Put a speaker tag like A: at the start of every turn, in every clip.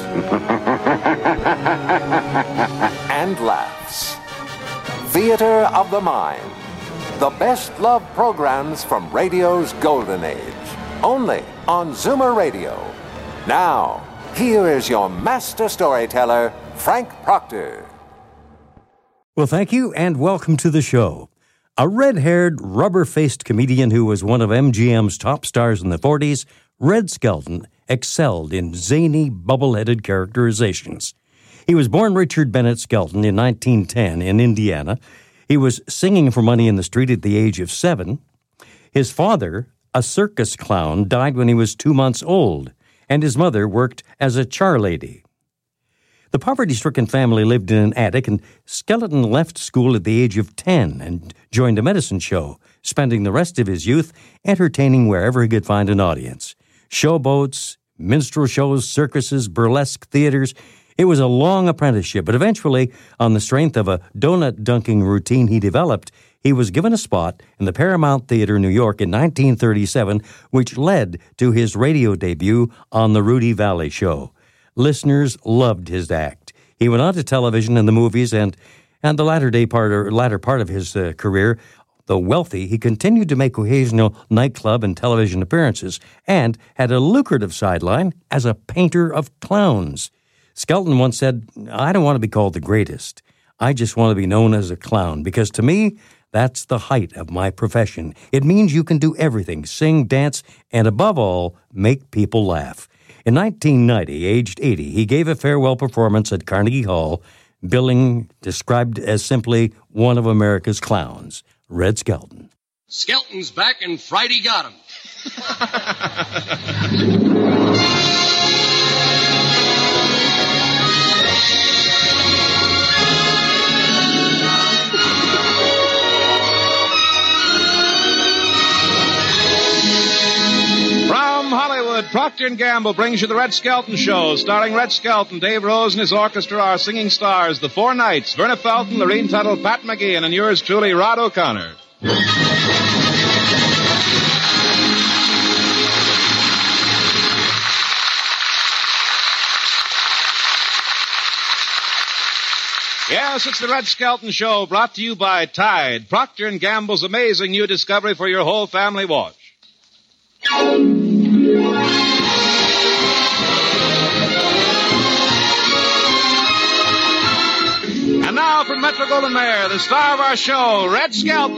A: and laughs. Theater of the Mind. The best love programs from radio's golden age. Only on Zoomer Radio. Now, here is your master storyteller, Frank Proctor.
B: Well, thank you and welcome to the show. A red haired, rubber faced comedian who was one of MGM's top stars in the 40s, Red Skelton excelled in zany, bubble headed characterizations. He was born Richard Bennett Skelton in 1910 in Indiana. He was singing for money in the street at the age of seven. His father, a circus clown, died when he was two months old, and his mother worked as a charlady. The poverty stricken family lived in an attic, and Skelton left school at the age of 10 and joined a medicine show, spending the rest of his youth entertaining wherever he could find an audience. Showboats, minstrel shows, circuses, burlesque theaters. It was a long apprenticeship, but eventually, on the strength of a donut dunking routine he developed, he was given a spot in the Paramount Theater, New York in 1937, which led to his radio debut on The Rudy Vallee Show. Listeners loved his act. He went on to television and the movies, and and the latter day part or latter part of his uh, career, though wealthy, he continued to make occasional nightclub and television appearances, and had a lucrative sideline as a painter of clowns. Skelton once said, "I don't want to be called the greatest. I just want to be known as a clown because to me." That's the height of my profession. It means you can do everything sing, dance, and above all, make people laugh. In 1990, aged 80, he gave a farewell performance at Carnegie Hall, billing described as simply one of America's clowns, Red Skelton.
C: Skelton's back and Friday got him.
D: Procter & Gamble brings you the Red Skelton Show, starring Red Skelton, Dave Rose and his orchestra are singing stars, The Four Knights, Verna Felton, Lorene Tuttle, Pat McGeehan, and yours truly, Rod O'Connor. Yes, it's the Red Skelton Show, brought to you by Tide, Procter & Gamble's amazing new discovery for your whole family watch. And now from Metro Goldwyn Mayer, the star of our show, Red Skelton.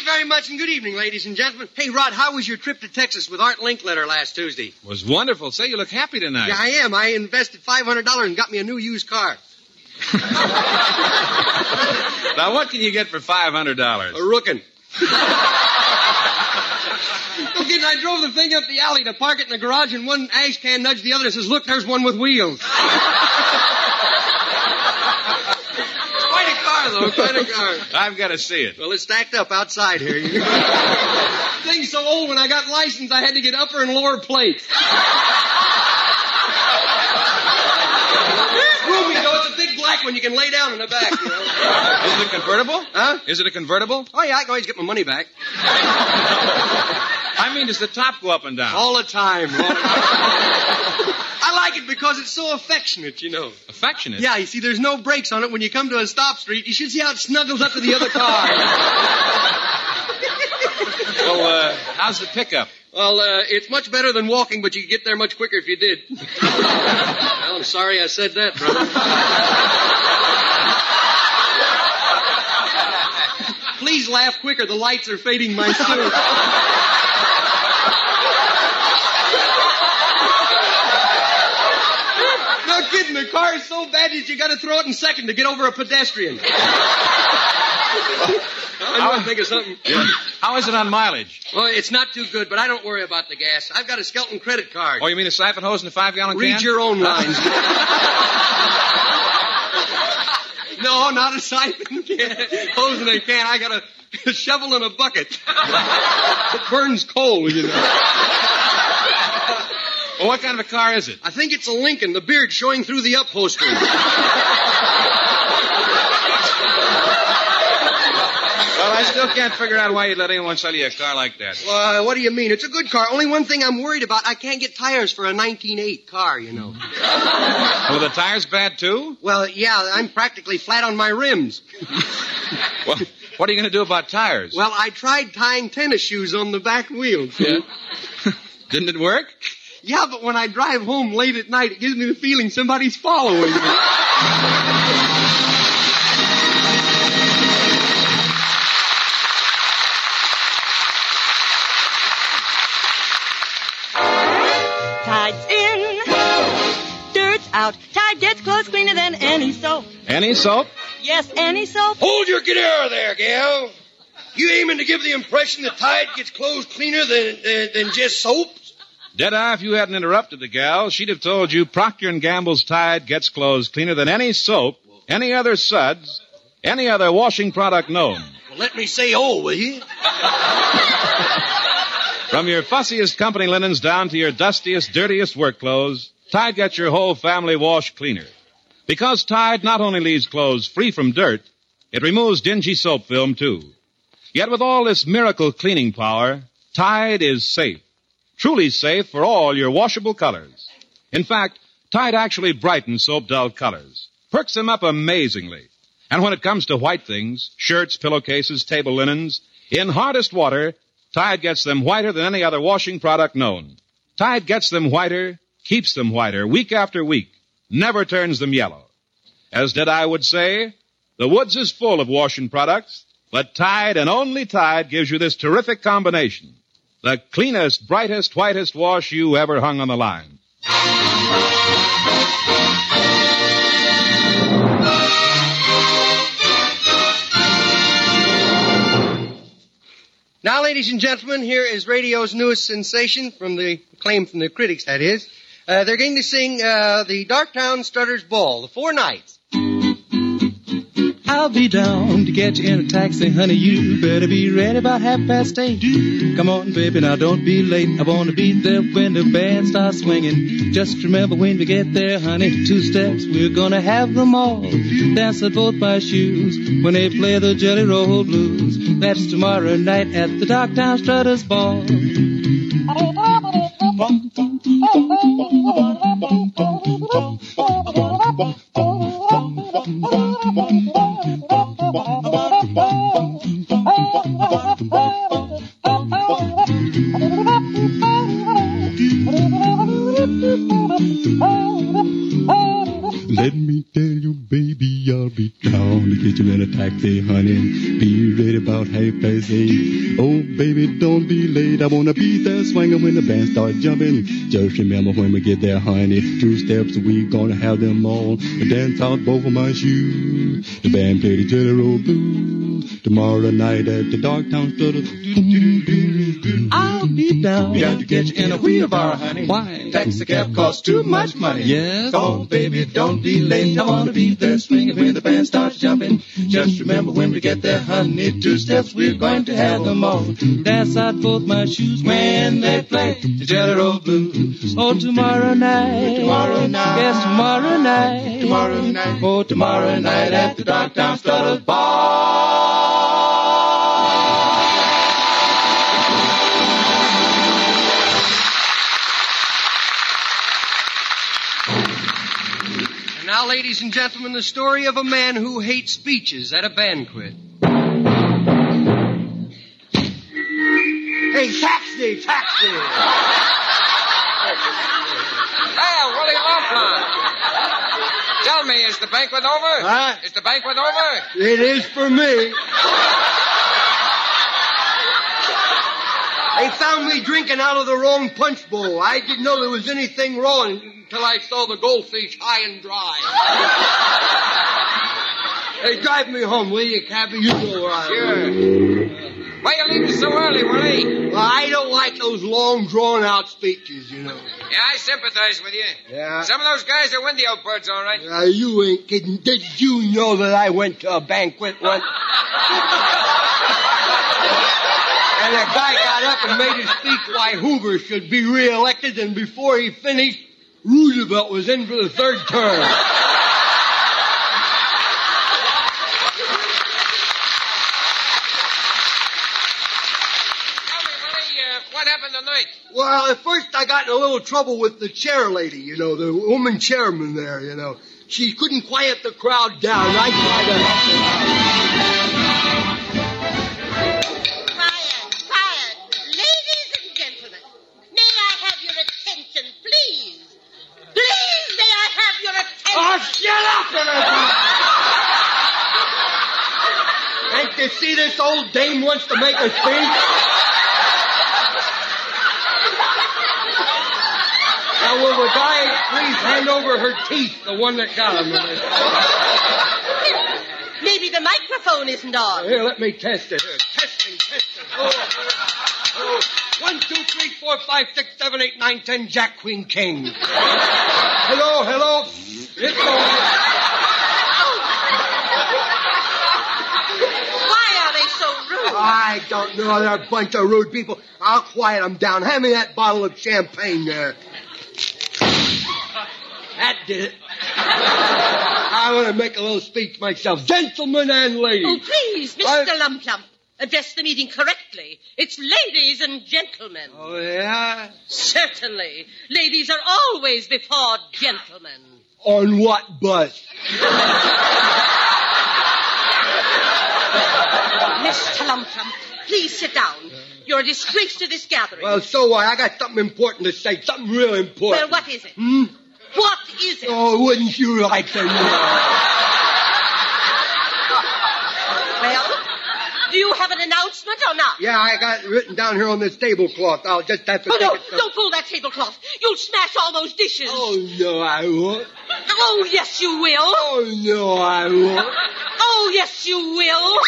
C: You very much and good evening, ladies and gentlemen. Hey, Rod, how was your trip to Texas with Art Linkletter last Tuesday?
D: Was wonderful. Say, you look happy tonight.
C: Yeah, I am. I invested $500 and got me a new used car.
D: Now, what can you get for $500?
C: A rookin'. No kidding, I drove the thing up the alley to park it in the garage, and one ash can nudged the other and says, Look, there's one with wheels. quite a car, though, quite a car.
D: I've got to see it.
C: Well, it's stacked up outside here. Thing's so old, when I got licensed, I had to get upper and lower plates. Roomy, though, it's a big black one you can lay down in the back, you know.
D: Is it a convertible?
C: Huh?
D: Is it a convertible?
C: Oh, yeah, I can always get my money back.
D: I mean, does the top go up and down?
C: All the time. all the time. I like it because it's so affectionate, you know.
D: Affectionate?
C: Yeah, you see, there's no brakes on it. When you come to a stop street, you should see how it snuggles up to the other car.
D: Well, uh, how's the pickup?
C: well, uh, it's much better than walking, but you could get there much quicker if you did. well, I'm sorry I said that, brother. Please laugh quicker. The lights are fading my suit. No kidding. The car is so bad that you got to throw it in second to get over a pedestrian. I'll think of something.
D: How is it on mileage?
C: Well, it's not too good, but I don't worry about the gas. I've got a Skelton credit card.
D: Oh, you mean a siphon hose and a five gallon can?
C: Read your own lines. no, not a siphon can. Hose and a can. I got a shovel and a bucket. it burns coal, you know.
D: Well, what kind of a car is it?
C: I think it's a Lincoln, the beard showing through the upholstery.
D: I still can't figure out why you'd let anyone sell you a car like that.
C: Uh, what do you mean? It's a good car. Only one thing I'm worried about, I can't get tires for a 1908 car, you know.
D: Well, the tires bad too?
C: Well, yeah, I'm practically flat on my rims.
D: Well, what are you going to do about tires?
C: Well, I tried tying tennis shoes on the back wheels.
D: Yeah. Didn't it work?
C: Yeah, but when I drive home late at night, it gives me the feeling somebody's following me.
E: Out. Tide gets clothes cleaner than any soap.
D: Any soap?
E: Yes, any soap.
C: Hold your guitar there, gal. You aiming to give the impression that Tide gets clothes cleaner than, uh, than just soap?
D: Deadeye, if you hadn't interrupted the gal, she'd have told you Procter & Gamble's Tide gets clothes cleaner than any soap, any other suds, any other washing product known.
C: Well, let me say oh, will you?
D: From your fussiest company linens down to your dustiest, dirtiest work clothes, Tide gets your whole family washed cleaner. Because Tide not only leaves clothes free from dirt, it removes dingy soap film too. Yet with all this miracle cleaning power, Tide is safe. Truly safe for all your washable colors. In fact, Tide actually brightens soap dull colors. Perks them up amazingly. And when it comes to white things, shirts, pillowcases, table linens, in hardest water, Tide gets them whiter than any other washing product known. Tide gets them whiter, keeps them whiter week after week, never turns them yellow. As did I would say, the woods is full of washing products, but Tide and only Tide gives you this terrific combination. The cleanest, brightest, whitest wash you ever hung on the line.
C: Now, ladies and gentlemen, here is radio's newest sensation from the claim from the critics, that is. Uh, they're going to sing uh, the Darktown Strutters Ball, the Four Knights.
F: I'll be down to get you in a taxi, honey. You better be ready about half past eight. Come on, baby, now don't be late. I wanna be there when the band starts swinging. Just remember when we get there, honey, two steps, we're gonna have them all. Dance at both my shoes when they play the Jelly Roll Blues. That's tomorrow night at the Darktown Strutters Ball. Let baby, don't be late. I wanna be there swinging when the band starts jumping. Just remember when we get there, honey. Two steps, we gonna have them all. Dance out both of my shoes. The band play the Roll Blues. Tomorrow night at the Darktown Stutter. Down.
G: We got to get you in a wheelbarrow, honey.
F: Why?
G: Taxi cab costs too much money.
F: Yes?
G: Come on, baby, don't be late. I wanna be there swinging when the band starts jumping. Just remember when we get there, honey, two steps, we're going to have them all.
F: Dance out both my shoes
G: When they play the Jelly Roll oh, Blues.
F: Oh, tomorrow night.
G: Tomorrow night.
F: Yes, tomorrow night.
G: Tomorrow night.
F: Oh,
G: Tomorrow night at the Strutters Ball.
C: And ladies and gentlemen, the story of a man who hates speeches at a banquet. Hey, taxi, taxi!
H: Well, Willie Laughlin. Tell me, is the banquet over?
C: Huh?
H: Is the banquet over?
C: It is for me. They found me drinking out of the wrong punch bowl. I didn't know there was anything wrong until I saw the goldfish high and dry. Hey, drive me home, will you, cabby? You know where I.
H: Sure. Why you leaving so early, Willie?
C: Well, I don't like those long, drawn-out speeches, you know.
H: Yeah, I sympathize with you.
C: Yeah.
H: Some of those guys are windy old birds, all right.
C: Uh, you ain't kidding. Did you know that I went to a banquet once? and a guy got up and made his speech why Hoover should be reelected, and before he finished, Roosevelt was in for the third term.
H: Tell me, Willie, uh, what happened tonight?
C: Well, at first I got in a little trouble with the chair lady, you know, the woman chairman there, you know. She couldn't quiet the crowd down. I tried to help her out. Oh, shut up, everybody! Can't you see this old dame wants to make a speech? Now, will the guy please hand over her teeth, the one that got them?
I: Maybe the microphone isn't on.
C: Here, let me test it. Here. Testing, testing. Oh, oh. One, two, three, four, five, six, seven, eight, nine, ten, Jack, Queen, King. hello, hello. It's on.
I: Why are they so rude?
C: I don't know. They're a bunch of rude people. I'll quiet them down. Hand me that bottle of champagne there. That did it. I want to make a little speech myself. Gentlemen and ladies.
I: Oh, please, Mr.
C: I-
I: Lump Lump. Address the meeting correctly. It's ladies and gentlemen.
C: Oh, yeah?
I: Certainly. Ladies are always before gentlemen.
C: On what bus?
I: Mr. Please sit down. You're a disgrace to this gathering.
C: Well, so what? I got something important to say. Something real important.
I: Well, what is it?
C: Hmm?
I: What is it?
C: Oh, wouldn't you like to know?
I: Well, do you have an announcement or not?
C: Yeah, I got it written down here on this tablecloth. I'll just have to
I: Oh, no,
C: it.
I: don't pull that tablecloth. You'll smash all those dishes.
C: Oh, no, I won't.
I: Oh, yes, you will.
C: Oh, no, I won't.
I: Oh, yes, you will.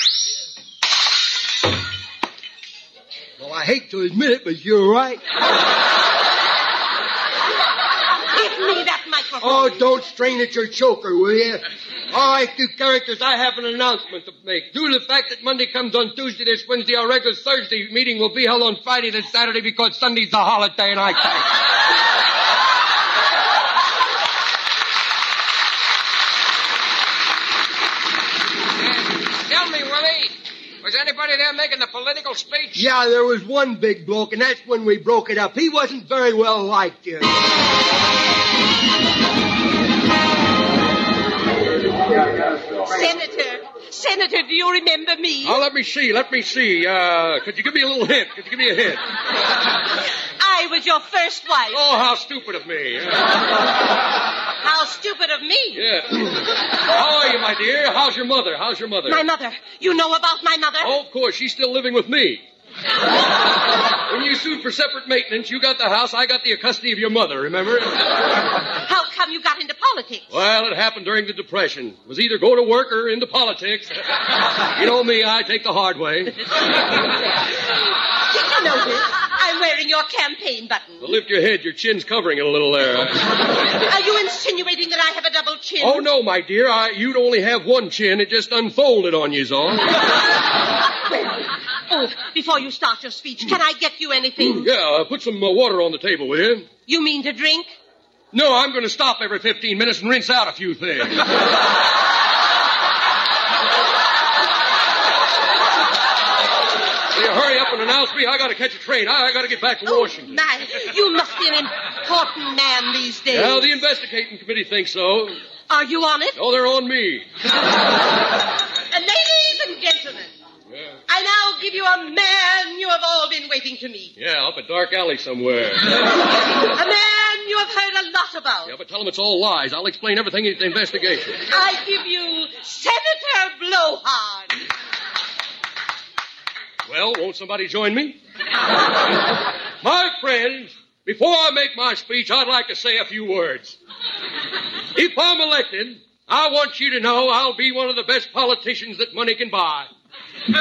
C: I hate to admit it, but you're right.
I: Give me that microphone.
C: Oh, don't strain at your choker, will you? All right, you characters, I have an announcement to make. Due to the fact that Monday comes on Tuesday, this Wednesday, our regular Thursday meeting will be held on Friday this Saturday because Sunday's a holiday and I can't.
H: Tell me, Willie, was anybody there making the political speech?
C: Yeah, there was one big bloke, and that's when we broke it up. He wasn't very well liked, you know.
I: Senator, Senator, do you remember me?
J: Oh, let me see. Let me see. Uh, could you give me a little hint? Could you give me a hint?
I: I was your first wife.
J: Oh, how stupid of me.
I: How stupid of me.
J: Yeah. How are you, my dear? How's your mother? How's your mother?
I: My mother. You know about my mother?
J: Oh, of course. She's still living with me. when you sued for separate maintenance, you got the house, I got the custody of your mother, remember?
I: How come you got into politics?
J: Well, it happened during the Depression. It was either go to work or into politics. you know me, I take the hard way.
I: Did you notice? I'm wearing your campaign button.
J: Well, lift your head, your chin's covering it a little there.
I: Are you insinuating that I have a double chin?
J: Oh, no, my dear, I, you'd only have one chin. It just unfolded on you, all.
I: Oh, before you start your speech, can I get you anything?
J: Yeah, uh, put some uh, water on the table, will you?
I: You mean to drink?
J: No, I'm going to stop every 15 minutes and rinse out a few things. Will you hurry up and announce me? I got to catch a train. I, I got to get back to Washington.
I: My, you must be an important man these days.
J: Well, the investigating committee thinks so.
I: Are you on it?
J: Oh, they're on me.
I: Uh, ladies and gentlemen, I now give you a man you have all been waiting to meet.
J: Yeah, up a dark alley somewhere.
I: A man you have heard a lot about.
J: Yeah, but tell them it's all lies. I'll explain everything at the investigation.
I: I give you Senator Blowhard.
J: Well, won't somebody join me? my friends, before I make my speech, I'd like to say a few words. If I'm elected, I want you to know I'll be one of the best politicians that money can buy.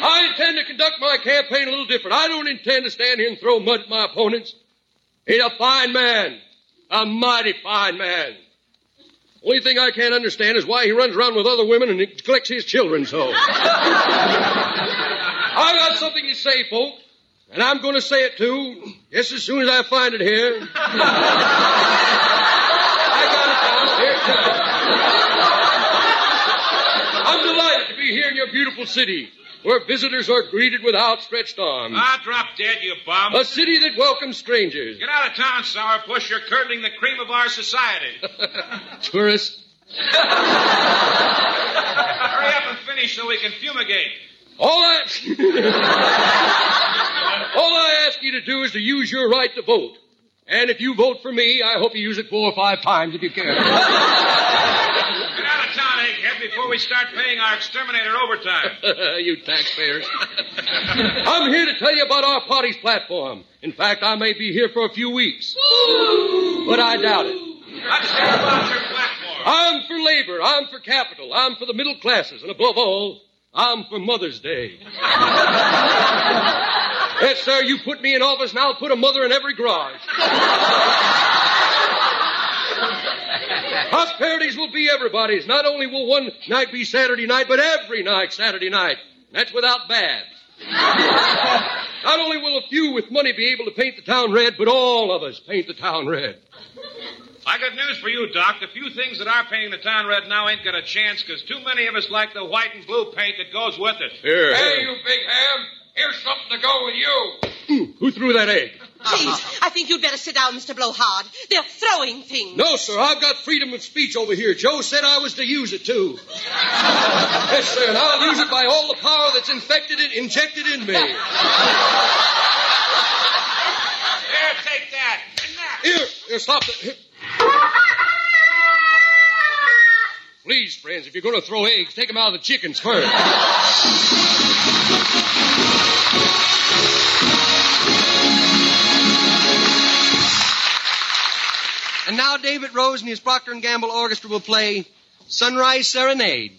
J: I intend to conduct my campaign a little different. I don't intend to stand here and throw mud at my opponents. He's a fine man. A mighty fine man. Only thing I can't understand is why he runs around with other women and neglects his children so. I got something to say, folks, and I'm going to say it too, just as soon as I find it here. I got it down. Here it comes. I'm delighted to be here in your beautiful city, where visitors are greeted with outstretched arms.
D: Ah, drop dead, you bum.
J: A city that welcomes strangers.
D: Get out of town, sourpuss. You're curdling the cream of our society.
J: Tourists.
D: Hurry up and finish so we can fumigate.
J: All I, all I ask you to do is to use your right to vote. And if you vote for me, I hope you use it four or five times if you can.
D: Get out of town, egghead, before we start paying our exterminator overtime.
J: you taxpayers. I'm here to tell you about our party's platform. In fact, I may be here for a few weeks. But I doubt it.
D: Let's hear about your platform.
J: I'm for labor. I'm for capital. I'm for the middle classes. And above all, I'm for Mother's Day. yes, sir, you put me in office and I'll put a mother in every garage. Prosperities will be everybody's. Not only will one night be Saturday night, but every night Saturday night. That's without bad. Not only will a few with money be able to paint the town red, but all of us paint the town red.
D: I got news for you, Doc. The few things that are painting the town red now ain't got a chance because too many of us like the white and blue paint that goes with it.
J: Here,
H: Hey, you big ham. Here's something to go with you.
J: Who threw that egg?
I: Please, uh-huh. I think you'd better sit down, Mr. Blowhard. They're throwing things.
J: No, sir. I've got freedom of speech over here. Joe said I was to use it too. yes, sir. And I'll use it by all the power that's infected and injected in me.
D: Here, take that.
J: Here, here, stop it. Please, friends, if you're going to throw eggs, take them out of the chickens first. And now David Rose and his Procter & Gamble Orchestra will play Sunrise Serenade.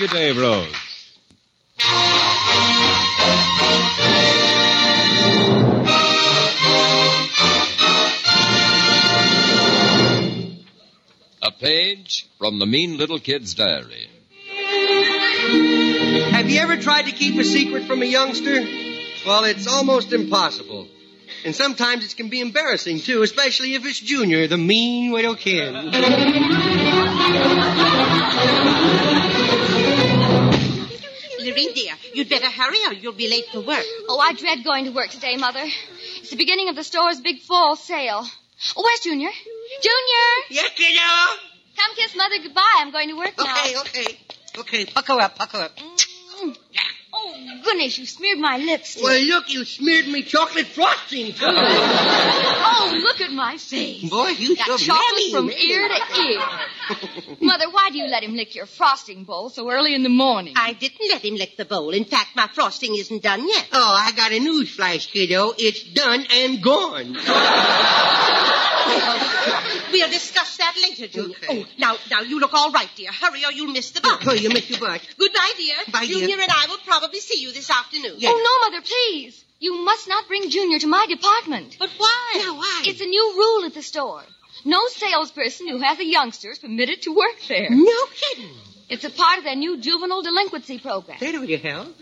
D: You, Dave Rose.
K: A page from the mean little kid's diary.
C: Have you ever tried to keep a secret from a youngster? Well, it's almost impossible. And sometimes it can be embarrassing, too, especially if it's Junior, the mean little kid.
I: Lorene, dear, you'd better hurry or you'll be late for work.
L: Oh, I dread going to work today, Mother. It's the beginning of the store's big fall sale. Oh, where's Junior? Junior!
C: Yeah, kiddo?
L: Come kiss Mother goodbye. I'm going to work now.
C: Okay, okay. Okay, pucker up, pucker up.
L: Mm. Oh, goodness, you smeared my lipstick.
C: Well, look, you smeared me chocolate frosting, too.
L: Oh, look at my face.
C: Boy, you
L: Got
C: so
L: chocolate
C: mammy,
L: from
C: mammy.
L: ear to ear. Mother, why do you let him lick your frosting bowl so early in the morning?
I: I didn't let him lick the bowl. In fact, my frosting isn't done yet.
C: Oh, I got a news flash, kiddo. It's done and gone.
I: We'll discuss that later, Junior.
C: Okay.
I: Oh, now, now you look all right, dear. Hurry or you'll miss the bus.
C: Oh, you missed your bus.
I: Good night, dear.
C: Bye, dear.
I: Junior and I will probably see you this afternoon.
C: Yeah.
L: Oh, no, Mother, please. You must not bring Junior to my department.
I: But why?
C: Yeah, why?
L: It's a new rule at the store. No salesperson who has a youngster is permitted to work there.
C: No kidding.
L: It's a part of their new juvenile delinquency program.
C: That'll you hell.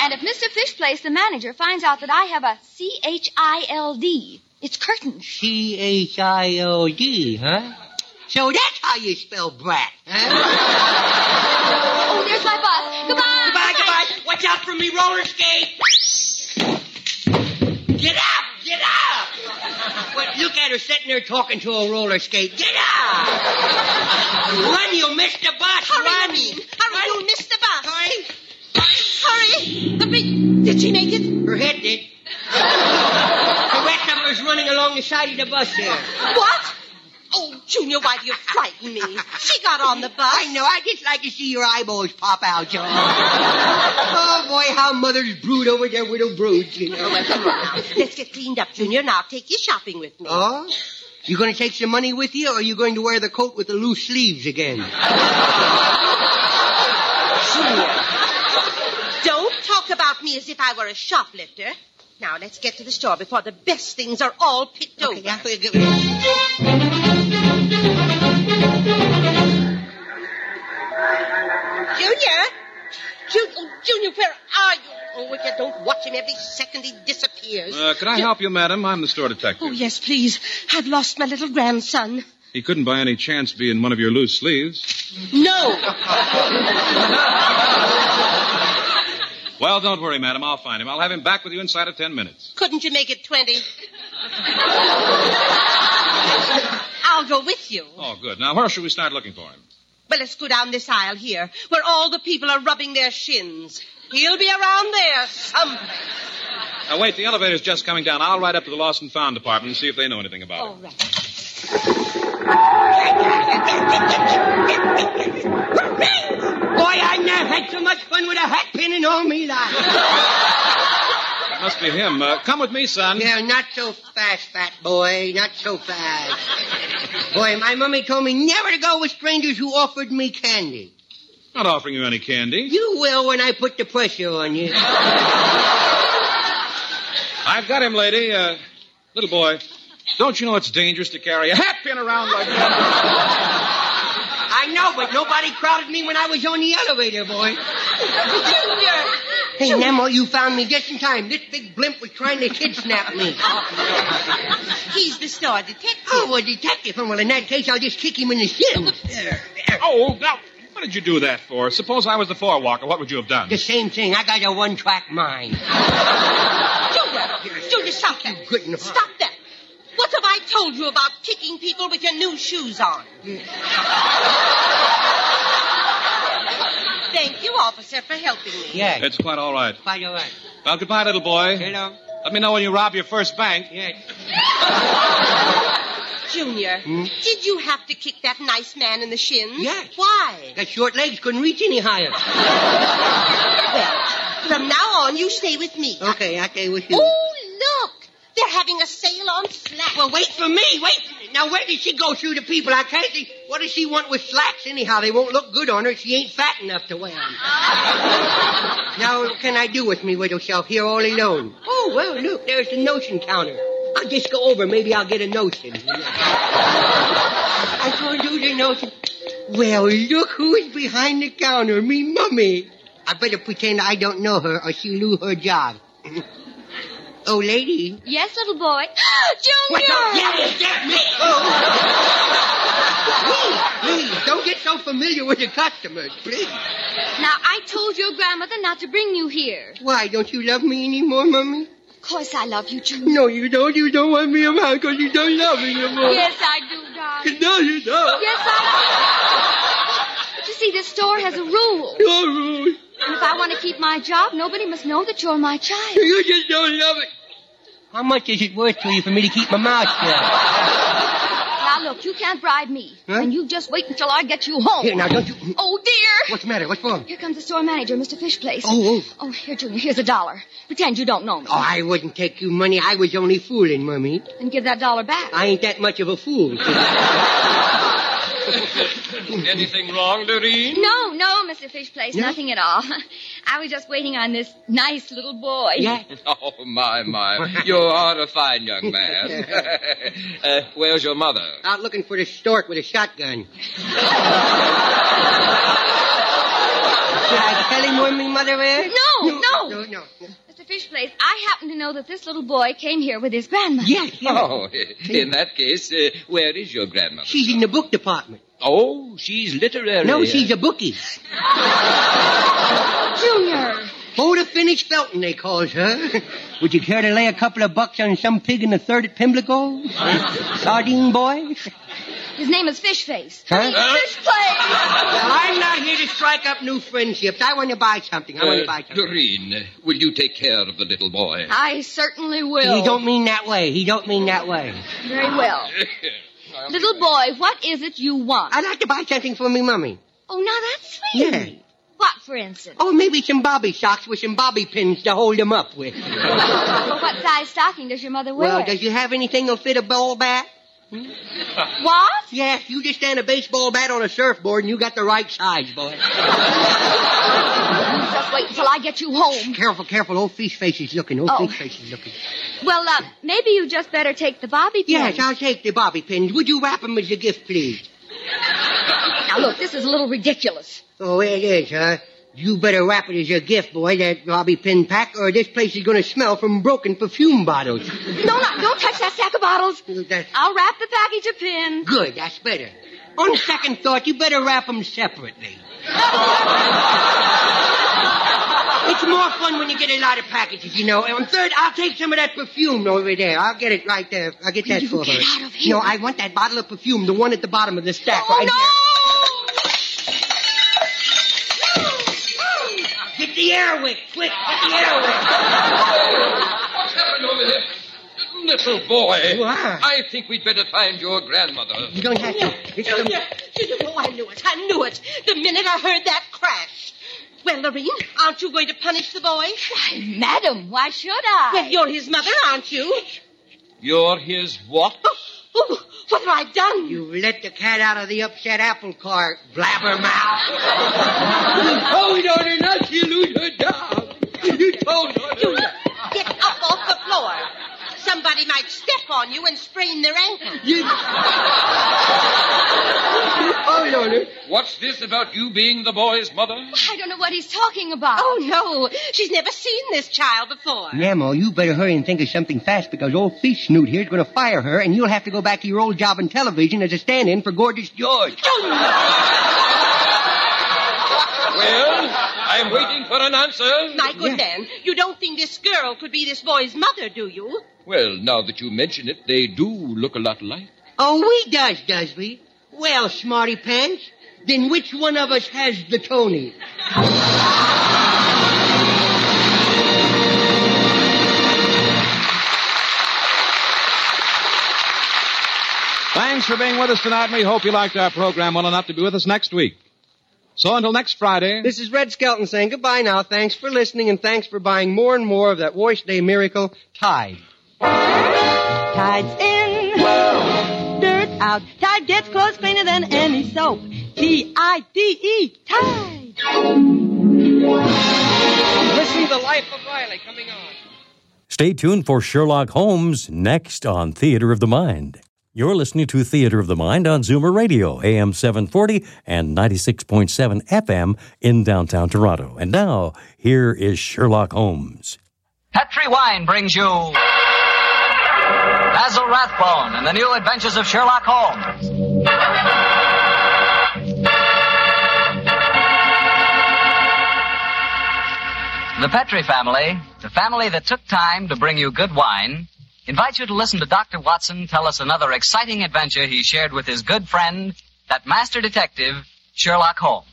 L: And if Mr. Fishplace, the manager, finds out that I have a C-H-I-L-D, it's curtains.
C: C-H-I-O-D, huh? So that's how you spell brat, huh?
L: Oh, there's my bus. Goodbye.
C: Goodbye, goodbye. Watch out for me roller skate. Get up, get up. But look at her sitting there talking to a roller skate. Get up. Run, you'll miss the bus.
I: Hurry,
C: Run.
I: Lorene. Hurry, you'll miss the bus.
C: Hurry.
I: Hurry. The big... Did she make it?
C: Her head did. the rest running along the side of the bus here.
I: What? Oh, Junior, why do you frighten me? She got on the bus.
C: I know. I just like to see your eyeballs pop out, John. oh, boy, how mothers brood over their widow broods, you know.
I: Oh, well, come on. Let's get cleaned up, Junior. Now take you shopping with me.
C: Oh? You going to take some money with you, or are you going to wear the coat with the loose sleeves again?
I: Junior. Don't talk about me as if I were a shoplifter. Now, let's get to the store before the best things are all picked
C: Okay,
I: over.
C: yeah, we'll get-
I: Junior? Ju- oh, Junior, where are you? Oh, if you don't watch him every second, he disappears.
D: Uh, can I
I: Ju-
D: help you, madam? I'm the store detective.
I: Oh, yes, please. I've lost my little grandson.
D: He couldn't by any chance be in one of your loose sleeves.
I: No.
D: Well, don't worry, madam. I'll find him. I'll have him back with you inside of ten minutes.
I: Couldn't you make it 20? I'll go with you.
D: Oh, good. Now, where should we start looking for him?
I: Well, let's go down this aisle here, where all the people are rubbing their shins. He'll be around there somewhere.
D: Now, wait. The elevator's just coming down. I'll ride up to the lost and found department and see if they know anything about
I: All
D: him.
I: right.
C: Had so much fun with a hat pin in all me life.
D: It must be him. Uh, come with me, son.
C: Yeah, not so fast, fat boy. Not so fast. Boy, my mummy told me never to go with strangers who offered me candy.
D: Not offering you any candy.
C: You will when I put the pressure on you.
D: I've got him, lady. Uh, little boy, don't you know it's dangerous to carry a hat pin around like that?
C: I know, but nobody crowded me when I was on the elevator, boy.
I: Junior!
C: Hey, Nemo, you found me just in time. This big blimp was trying to kidnap me.
I: He's the star detective.
C: Oh, a detective. Well, in that case, I'll just kick him in the shin. There, there.
D: Oh, now, what did you do that for? Suppose I was the floor walker. What would you have done?
C: The same thing. I got a one-track mind.
I: Junior! Junior, stop that.
C: Good enough.
I: Stop that. What have I told you about kicking people with your new shoes on? Thank you, officer, for helping me.
C: Yeah,
D: It's quite all right.
C: quite all right.
D: Well, goodbye, little boy.
C: Hello.
D: Let me know when you rob your first bank.
C: Yes.
I: Junior, hmm? did you have to kick that nice man in the shins?
C: Yes.
I: Why?
C: Got short legs, couldn't reach any higher.
I: Well, from now on, you stay with me.
C: Okay, I stay with you.
I: Oh, look! They're having a sale on slacks.
C: Well, wait for me. Wait. Now, where did she go through the people? I can't see. What does she want with slacks anyhow? They won't look good on her. She ain't fat enough to wear 'em. now, what can I do with me widow self here all alone? Oh, well, look, there's the notion counter. I'll just go over. Maybe I'll get a notion. I go do the notion. Well, look who's behind the counter. Me mummy. I better pretend I don't know her or she'll lose her job. oh, lady.
L: Yes, little boy. Junior!
C: What is that me? Oh. please, please, don't get so familiar with your customers, please.
L: Now, I told your grandmother not to bring you here.
C: Why, don't you love me anymore, Mummy?
L: Of course I love you, Junior.
C: No, you don't. You don't want me around because you don't love me anymore.
L: Yes, I do, darling.
C: No, you don't.
L: Yes, I do. You see, this store has a rule.
C: No rule.
L: And if I want to keep my job, nobody must know that you're my child.
C: You just don't love it. How much is it worth to you for me to keep my mouth shut?
L: Now, look, you can't bribe me.
C: Huh?
L: And you just wait until I get you home.
C: Here, now, don't you...
L: Oh, dear.
C: What's the matter? What's wrong?
L: Here comes the store manager, Mr. Fishplace.
C: Oh, oh.
L: Oh, here, Junior, here's a dollar. Pretend you don't know me.
C: Oh, I wouldn't take you money. I was only fooling, Mummy.
L: And give that dollar back.
C: I ain't that much of a fool.
K: Anything wrong, Doreen?
L: No, no, Mr. Fishplace,
C: No?
L: nothing at all. I was just waiting on this nice little boy.
C: yeah?
K: Oh, my, my. You are a fine young man. uh, where's your mother?
C: Out looking for the stork with a shotgun. Should I tell him where my mother is?
L: No, no.
C: No, no.
L: Mr. Fishplace, I happen to know that this little boy came here with his grandmother.
C: Yes, yes.
K: Oh, in that case, uh, where is your grandmother?
C: She's in the book department.
K: Oh, she's literary.
C: No, she's a bookie.
L: Junior.
C: Photo finish Felton, they calls her. Would you care to lay a couple of bucks on some pig in the third at Pimlico? Sardine boy?
L: His name is Fishface.
C: Huh?
L: I mean, Fishplace.
C: Well, I'm not here to strike up new friendships. I want to buy something. I want to buy
K: Uh,
C: something.
K: Doreen, will you take care of the little boy?
L: I certainly will.
C: He don't mean that way. He don't mean that way.
L: Very well. Little boy, what is it you want?
C: I'd like to buy something for me mummy.
L: Oh, now that's sweet.
C: Yeah.
L: What, for instance?
C: Oh, maybe some bobby socks with some bobby pins to hold them up with.
L: Well, what size stocking does your mother wear?
C: Well, does you have anything that'll fit a ball bat?
L: What?
C: Yes, you just stand a baseball bat on a surfboard and you got the right size, boy.
L: Just wait until I get you home.
C: Careful, careful. Old fish face is looking. Old
L: Oh.
C: fish face is looking.
L: Well, uh, maybe you just better take the bobby pins.
C: Yes, I'll take the bobby pins. Would you wrap them as a gift, please?
L: Now, look, this is a little ridiculous.
C: Oh, it is, huh? You better wrap it as a gift, boy, that bobby pin pack, or this place is going to smell from broken perfume bottles.
L: No, no, don't touch that stack of bottles.
C: That's
L: I'll wrap the package of pins.
C: good. That's better. On second thought, you better wrap them separately. It's more fun when you get a lot of packages, you know. And on third, I'll take some of that perfume over there. I'll get it right there. I'll get that
L: You
C: for
L: get
C: her.
L: out of here.
C: No, I want that bottle of perfume, the one at the bottom of the stack
L: Oh,
C: right
L: no!
C: there. the air wick, quick, the air wick.
K: What's happened over here? Little boy.
C: What?
K: I think we'd better find your grandmother.
C: You don't have to. It's
I: Junior, Junior, oh, I knew it. I knew it. The minute I heard that crash. Well, Lorene, aren't you going to punish the boy?
L: Why, madam, why should I?
I: Well, you're his mother, aren't you?
K: You're his what?
I: Oh, oh what have I done?
C: You've let the cat out of the upset apple cart, blabbermouth. Oh, you told on her not to lose her job. You told on her.
I: Junior, get up off the floor. Somebody might step on you and sprain their ankle.
C: You... Oh, you told.
K: What's this about you being the boy's mother?
L: I don't know what he's talking about.
I: Oh, no. She's never seen this child before.
C: Nemo, you better hurry and think of something fast because old Fish Snoot here's going to fire her and you'll have to go back to your old job in television as a stand-in for Gorgeous George.
K: Well, I'm waiting for an answer.
I: My good man, you don't think this girl could be this boy's mother, do you?
K: Well, now that you mention it, they do look a lot alike.
C: Oh, we does, does we? Well, smarty pants, then which one of us has the Toni?
D: Thanks for being with us tonight. We hope you liked our program well enough to be with us next week. So until next Friday.
C: This is Red Skelton saying goodbye now. Thanks for listening and thanks for buying more and more of that Wash Day miracle, Tide.
I: Tide's in, dirt's
M: out. Tide gets clothes cleaner than any soap. T-I-D-E, Tide.
C: Listen to the Life of Riley coming on.
B: Stay tuned for Sherlock Holmes next on Theater of the Mind. You're listening to Theater of the Mind on Zoomer Radio, AM 740 and 96.7 FM in downtown Toronto. And now, here is Sherlock Holmes.
N: Petri Wine brings you Basil Rathbone and the new adventures of Sherlock Holmes. The Petri family, the family that took time to bring you good wine, invites you to listen to Dr. Watson tell us another exciting adventure he shared with his good friend, that master detective, Sherlock Holmes.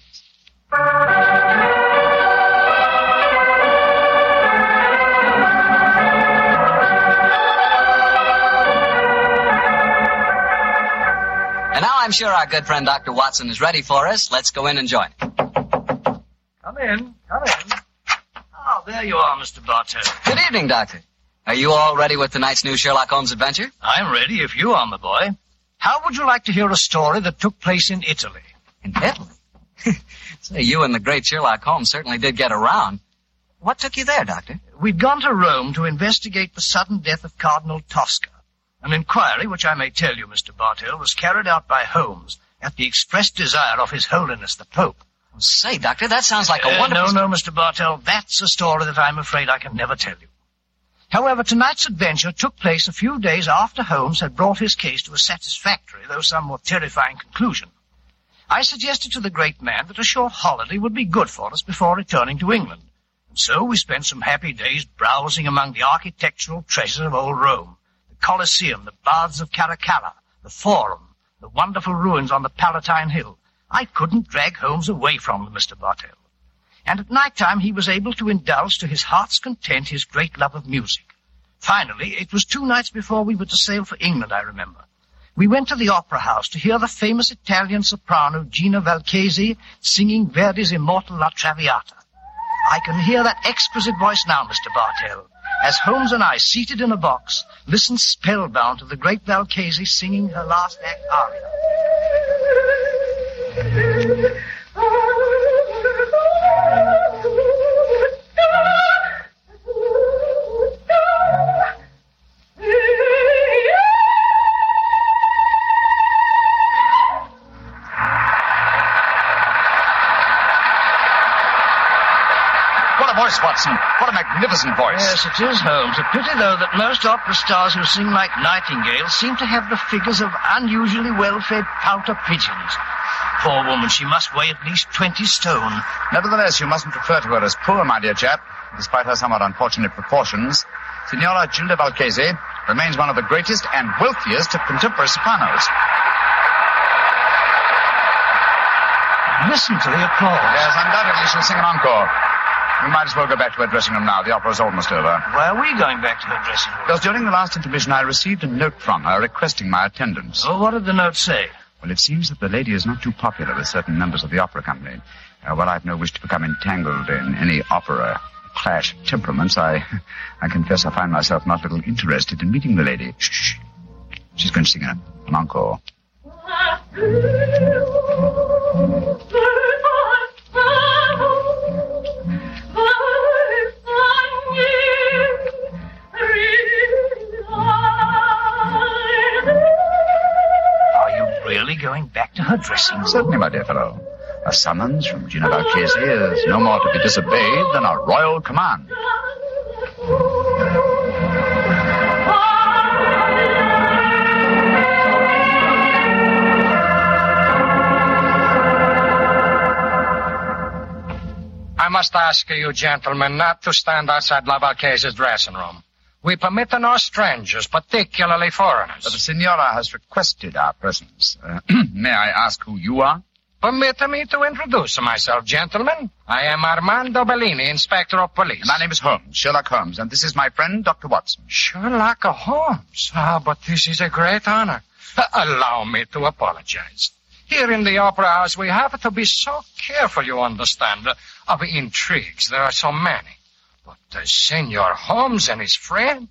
N: I'm sure our good friend Dr. Watson is ready for us. Let's go in and join him.
O: Come in. Come in. Oh, there you are, Mr. Bartell.
N: Good evening, Doctor. Are you all ready with tonight's new Sherlock Holmes adventure?
O: I'm ready if you are, my boy. How would you like to hear a story that took place in Italy?
N: In Italy? Say, you and the great Sherlock Holmes certainly did get around. What took you there, Doctor?
O: We'd gone to Rome to investigate the sudden death of Cardinal Tosca. An inquiry, which I may tell you, Mr. Bartell, was carried out by Holmes at the express desire of His Holiness the Pope.
N: Say, Doctor, that sounds like a
O: Uh,
N: wonderful...
O: No, no, Mr. Bartell, that's a story that I'm afraid I can never tell you. However, tonight's adventure took place a few days after Holmes had brought his case to a satisfactory, though somewhat terrifying conclusion. I suggested to the great man that a short holiday would be good for us before returning to England. And so we spent some happy days browsing among the architectural treasures of old Rome. Colosseum, the Baths of Caracalla, the Forum, the wonderful ruins on the Palatine Hill. I couldn't drag Holmes away from them, Mr. Bartell. And at night time he was able to indulge to his heart's content his great love of music. Finally, it was two nights before we were to sail for England, I remember. We went to the opera house to hear the famous Italian soprano Gina Valchesi singing Verdi's immortal La Traviata. I can hear that exquisite voice now, Mr. Bartell, as Holmes and I, seated in a box, listened spellbound to the great Valchesi singing her last act aria.
P: Watson. What a magnificent voice.
O: Yes, it is, Holmes. A pity, though, that most opera stars who sing like nightingales seem to have the figures of unusually well-fed pouter pigeons. Poor woman, she must weigh at least 20 stone.
P: Nevertheless, you mustn't refer to her as poor, my dear chap. Despite her somewhat unfortunate proportions, Signora Gilda Valchese remains one of the greatest and wealthiest of contemporary sopranos.
O: Listen to the applause.
P: Yes, undoubtedly she'll sing an encore. We might as well go back to her dressing room now. The opera's almost over.
O: Why are we going back to her dressing room?
P: Because during the last intermission, I received a note from her requesting my attendance.
O: Oh, what did the note say?
P: Well, it seems that the lady is not too popular with certain members of the opera company. Uh, well, I've no wish to become entangled in any opera clash of temperaments. I, I confess I find myself not a little interested in meeting the lady. Shh, shh. She's going to sing a, an encore.
O: Going back to her dressing room?
P: Certainly, my dear fellow. A summons from Gina Valchese is no more to be disobeyed than a royal command.
Q: I must ask you, gentlemen, not to stand outside La Valchese's dressing room. We permit no strangers, particularly foreigners.
P: But the Signora has requested our presence. Uh, may I ask who you are?
Q: Permit me to introduce myself, gentlemen. I am Armando Bellini, Inspector of Police.
P: My name is Holmes, Sherlock Holmes, and this is my friend, Dr. Watson.
Q: Sherlock Holmes. Ah, but this is a great honor. Uh, allow me to apologize. Here in the Opera House, we have to be so careful, you understand, of intrigues. There are so many. But uh, Senor Holmes and his friend,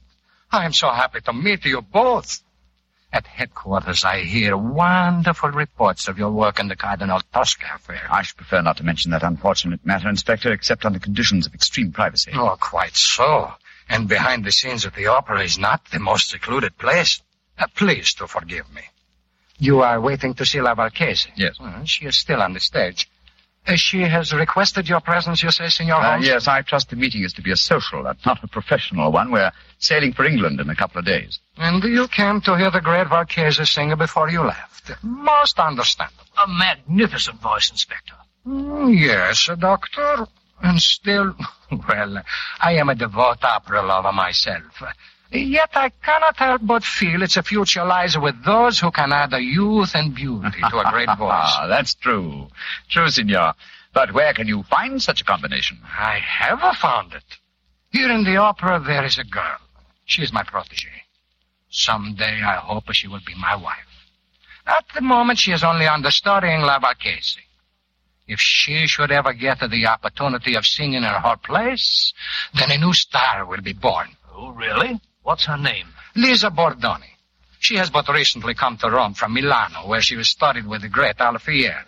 Q: I am so happy to meet you both. At headquarters, I hear wonderful reports of your work in the Cardinal Tosca affair.
P: I should prefer not to mention that unfortunate matter, Inspector, except under conditions of extreme privacy.
Q: Oh, quite so. And behind the scenes of the opera is not the most secluded place. Uh, please to forgive me. You are waiting to see La Valchese?
P: Yes.
Q: Uh, she is still on the stage. Uh, she has requested your presence, you say, Senor
P: Uh,
Q: Holmes?
P: yes, I trust the meeting is to be a social, uh, not a professional one. We're sailing for England in a couple of days.
Q: And you came to hear the great Valchese singer before you left. Most understandable.
O: A magnificent voice, Inspector.
Q: Mm, Yes, uh, Doctor. And still, well, I am a devout opera lover myself. Yet I cannot help but feel its future lies with those who can add a youth and beauty to a great voice.
P: Ah, that's true. True, Signor. But where can you find such a combination?
Q: I have found it. Here in the opera there is a girl. She is my protege. Someday I hope she will be my wife. At the moment she is only understudying La Valchese. If she should ever get the opportunity of singing in her place, then a new star will be born.
O: Oh, really? What's her name?
Q: Lisa Bordoni. She has but recently come to Rome from Milano, where she was studied with the great Alfieri.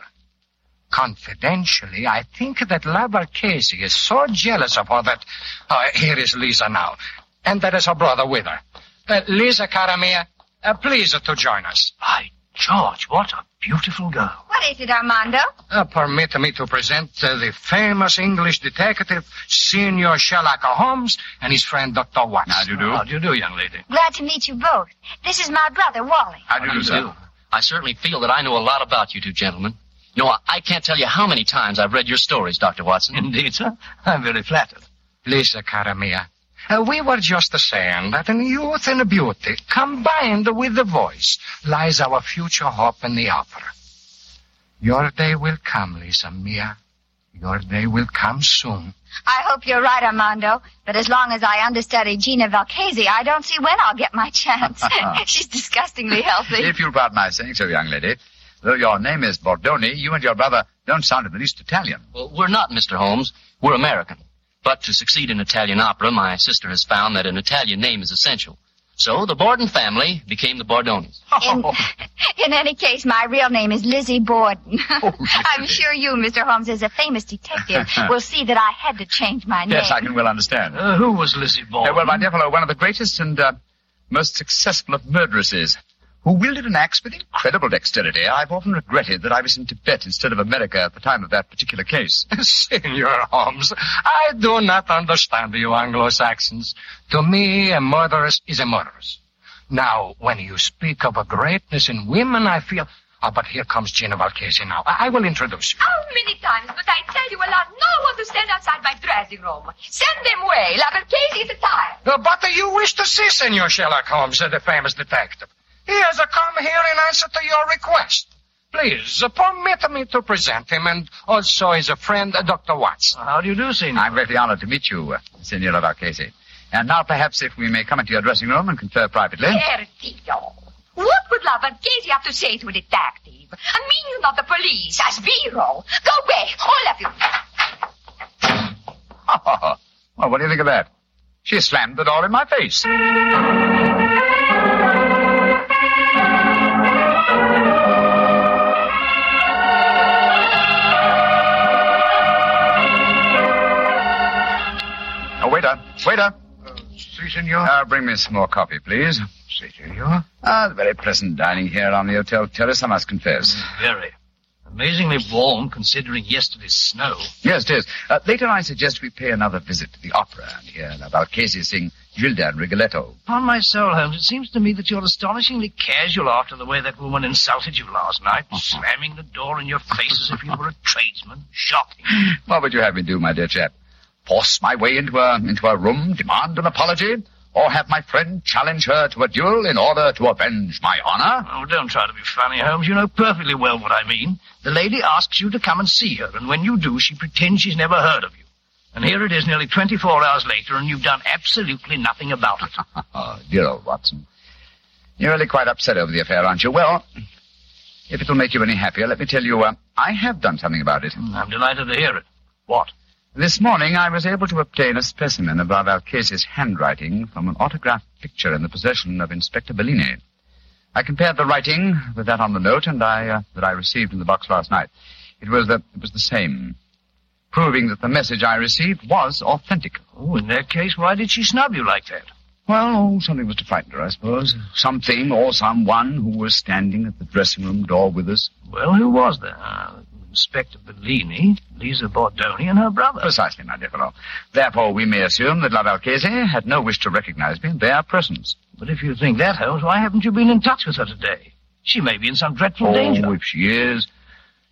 Q: Confidentially, I think that La Marchese is so jealous of her that... Uh, here is Lisa now. And there is her brother with her. Uh, Lisa, cara mia, uh, please to join us.
O: By George, what a beautiful girl.
R: What is it, Armando?
Q: Uh, permit me to present uh, the famous English detective, Senior Sherlock Holmes, and his friend Dr. Watson. How
P: do you do?
O: How do you do, young lady?
R: Glad to meet you both. This is my brother, Wally.
P: How do you do, sir?
S: I certainly feel that I know a lot about you two gentlemen. You know, I, I can't tell you how many times I've read your stories, Dr. Watson.
O: Indeed, sir. I'm very flattered.
Q: Lisa, cara mia, uh, we were just saying that in youth and beauty, combined with the voice, lies our future hope in the opera. Your day will come, Lisa mia. Your day will come soon.
R: I hope you're right, Armando. But as long as I understudy Gina Valchese, I don't see when I'll get my chance. She's disgustingly healthy.
P: If you'll pardon my saying so, young lady, though your name is Bordoni, you and your brother don't sound in the least Italian.
S: Well, we're not, Mr. Holmes. We're American. But to succeed in Italian opera, my sister has found that an Italian name is essential. So the Borden family became the Bordonis.
R: In, in any case, my real name is Lizzie Borden. Oh, I'm sure you, Mr. Holmes, as a famous detective, will see that I had to change my name.
P: Yes, I can well understand.
O: Uh, who was Lizzie Borden?
P: Uh, well, my dear fellow, one of the greatest and uh, most successful of murderesses, who wielded an axe with incredible dexterity. I've often regretted that I was in Tibet instead of America at the time of that particular case.
Q: Senor Holmes, I do not understand you Anglo-Saxons. To me, a murderess is a murderess. Now, when you speak of a greatness in women, I feel... Ah, but here comes Gina Valchese now. I, I will introduce you.
T: How many times must I tell you allow no one to stand outside my dressing room? Send them away. La Marchese is tired.
Q: Uh, but uh, you wish to see Senor Sherlock Holmes, uh, the famous detective. He has come here in answer to your request. Please, uh, permit me to present him and also his uh, friend, uh, Dr. Watson.
O: How do you do, Senor?
P: I'm greatly honored to meet you, uh, Senora Valchese. And now perhaps if we may come into your dressing room and confer privately.
T: Ertio. What would La Marchese have to say to a detective? I mean you not the police, as Vero. Go away, all of you.
P: well, what do you think of that? She slammed the door in my face. Waiter, waiter.
Q: Si, senor.
P: Uh, bring me some more coffee, please.
Q: Si, senor.
P: Ah, the very pleasant dining here on the hotel terrace, I must confess.
O: Very. Amazingly warm considering yesterday's snow.
P: Yes, it is. Uh, later I suggest we pay another visit to the opera and hear La Valchese sing Gilda and Rigoletto.
O: Upon my soul, Holmes, it seems to me that you're astonishingly casual after the way that woman insulted you last night, slamming the door in your face as if you were a tradesman. Shocking.
P: What would you have me do, my dear chap? Force my way into a, into a room, demand an apology? Or have my friend challenge her to a duel in order to avenge my honor?
O: Oh, don't try to be funny, Holmes. You know perfectly well what I mean. The lady asks you to come and see her, and when you do, she pretends she's never heard of you. And here it is nearly 24 hours later, and you've done absolutely nothing about it.
P: Oh, dear old Watson. You're really quite upset over the affair, aren't you? Well, if it'll make you any happier, let me tell you, uh, I have done something about it.
O: I'm delighted to hear it. What?
P: This morning I was able to obtain a specimen of La Valchese's handwriting from an autographed picture in the possession of Inspector Bellini. I compared the writing with that on the note and I, uh, that I received in the box last night. It was the, it was the same, proving that the message I received was authentic.
O: Oh, in that case, why did she snub you like that?
P: Well, something was to frighten her, I suppose. Something or someone who was standing at the dressing room door with us.
O: Well, who was there? Inspector Bellini, Lisa Bordoni, and her brother.
P: Precisely, my dear fellow. Therefore, we may assume that La Valchese had no wish to recognize me in their presence.
O: But if you think that, Holmes, why haven't you been in touch with her today? She may be in some dreadful
P: oh,
O: danger.
P: if she is,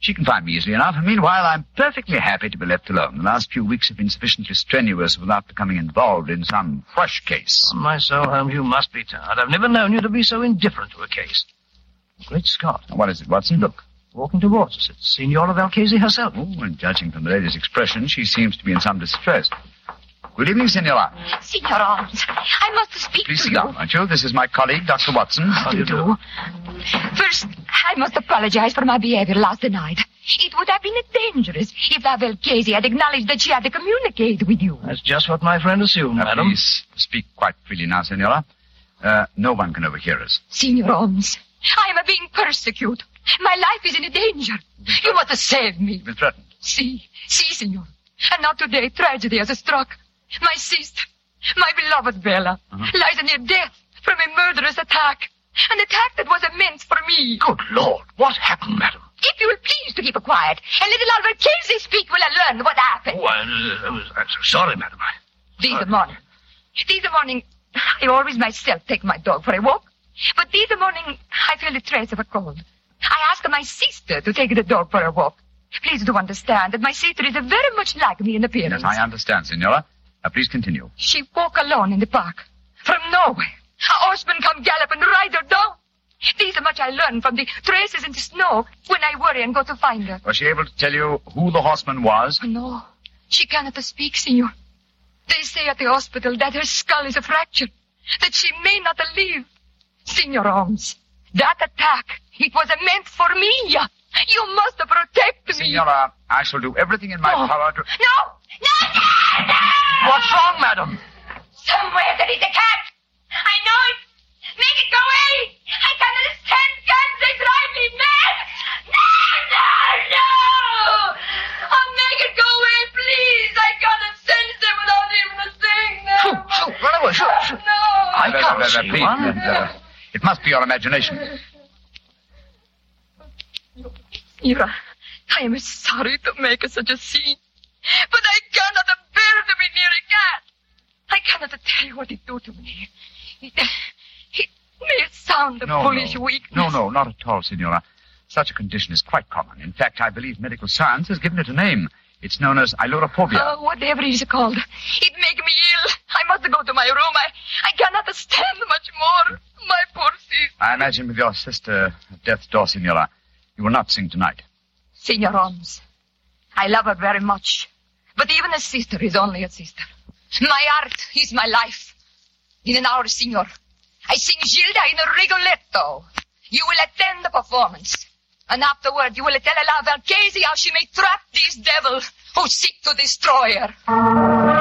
P: she can find me easily enough. And meanwhile, I'm perfectly happy to be left alone. The last few weeks have been sufficiently strenuous without becoming involved in some fresh case.
O: On my soul, Holmes, you must be tired. I've never known you to be so indifferent to a case. Great Scott.
P: What is it, Watson?
O: Look, walking towards us. It's Signora Valchese herself.
P: Oh, and judging from the lady's expression, she seems to be in some distress. Good evening, Signora.
R: Signor Holmes, I must speak
P: Please
R: to
P: sit down, won't you? This is my colleague, Dr. Watson.
R: How do you do? First, I must apologize for my behavior last night. It would have been dangerous if La Valchese had acknowledged that she had to communicate with you.
O: That's just what my friend assumed,
P: Now,
O: madam.
P: Please speak quite freely now, Signora. Uh, no one can overhear us.
R: Signor Holmes, I am being persecuted. My life is in danger. You must save me.
P: You've been threatened.
R: See, see, senor. And now today tragedy has struck. My sister, my beloved Bella,
P: Uh-huh.
R: lies near death from a murderous attack. An attack that was immense for me.
O: Good Lord, what happened, madam?
R: If you will please to keep quiet, and let the Alvarchese speak will I learn what happened.
O: Oh, I, I was, I'm so sorry, madam. I,
R: This morning. This morning, I always myself take my dog for a walk. But this morning, I feel the trace of a cold. I asked my sister to take the dog for a walk. Please do understand that my sister is very much like me in appearance.
P: Yes, I understand, Senora. Uh, please continue.
R: She walk alone in the park. From nowhere. A horseman come gallop and ride her down. This much I learned from the traces in the snow when I worry and go to find her.
P: Was she able to tell you who the horseman was?
R: No, she cannot speak, senor. They say at the hospital that her skull is a fracture, that she may not live. Senor Holmes, that attack, it was meant for me. You must protect me.
P: Senora, I shall do everything in my
R: Oh.
P: power to...
R: No! No, no, no!
O: What's wrong, madam?
R: Somewhere there is a cat. I know it. Make it go away. I cannot stand cats. They drive me mad. No, no, no. Oh, make it go away, please. I cannot sense them without even a thing. No.
O: Shoo, shoo, run away, shoo, shoo.
R: No.
O: I can't see
P: please,
O: one.
P: uh, it must be your imagination.
R: Ira, I am sorry to make such a scene, but I cannot bear to be near a cat. I cannot tell you what it do to me. It, it may sound a
P: No,
R: foolish
P: no.
R: weakness.
P: No, no, not at all, Signora. Such a condition is quite common. In fact, I believe medical science has given it a name. It's known as ailurophobia.
R: Oh, uh, whatever it is called. It make me ill. I must go to my room. I, I cannot stand much more. My poor sister.
P: I imagine with your sister at death's door, Senora, you will not sing tonight.
R: Senor Holmes, I love her very much. But even a sister is only a sister. My art is my life. In an hour, Senor, I sing Gilda in a Rigoletto. You will attend the performance. And afterward, you will tell La Valchese how she may trap this devil who seek to destroy her.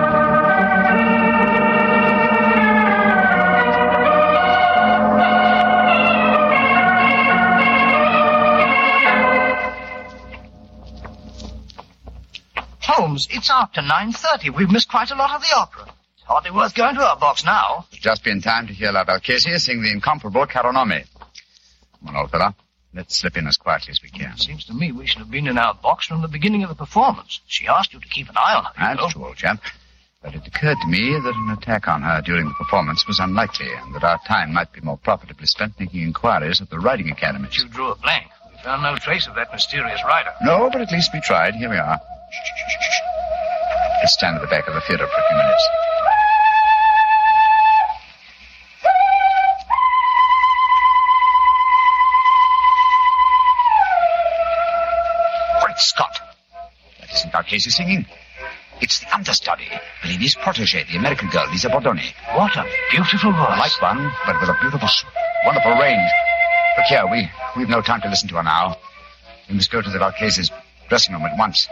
O: Holmes, it's after 9.30. We've missed quite a lot of the opera. It's hardly worth going to our box now.
P: Just be in time to hear La Valchese sing the incomparable Caro nome. Come on, old fella. Let's slip in as quietly as we can.
O: Seems to me we should have been in our box from the beginning of the performance. She asked you to keep an eye on her. you know.
P: True, old chap. But it occurred to me that an attack on her during the performance was unlikely, and that our time might be more profitably spent making inquiries at the riding academies.
O: You drew a blank. We found no trace of that mysterious rider.
P: No, but at least we tried. Here we are. Let's stand at the back of the theater for a few minutes. Great Scott! That isn't Valchese singing. It's the understudy, Bellini's protege, the American girl, Lisa Bordoni.
O: What a beautiful voice.
P: Like one, but with a beautiful, wonderful range. Look here, we, we've no time to listen to her now. We must go to the Valchese's dressing room at once.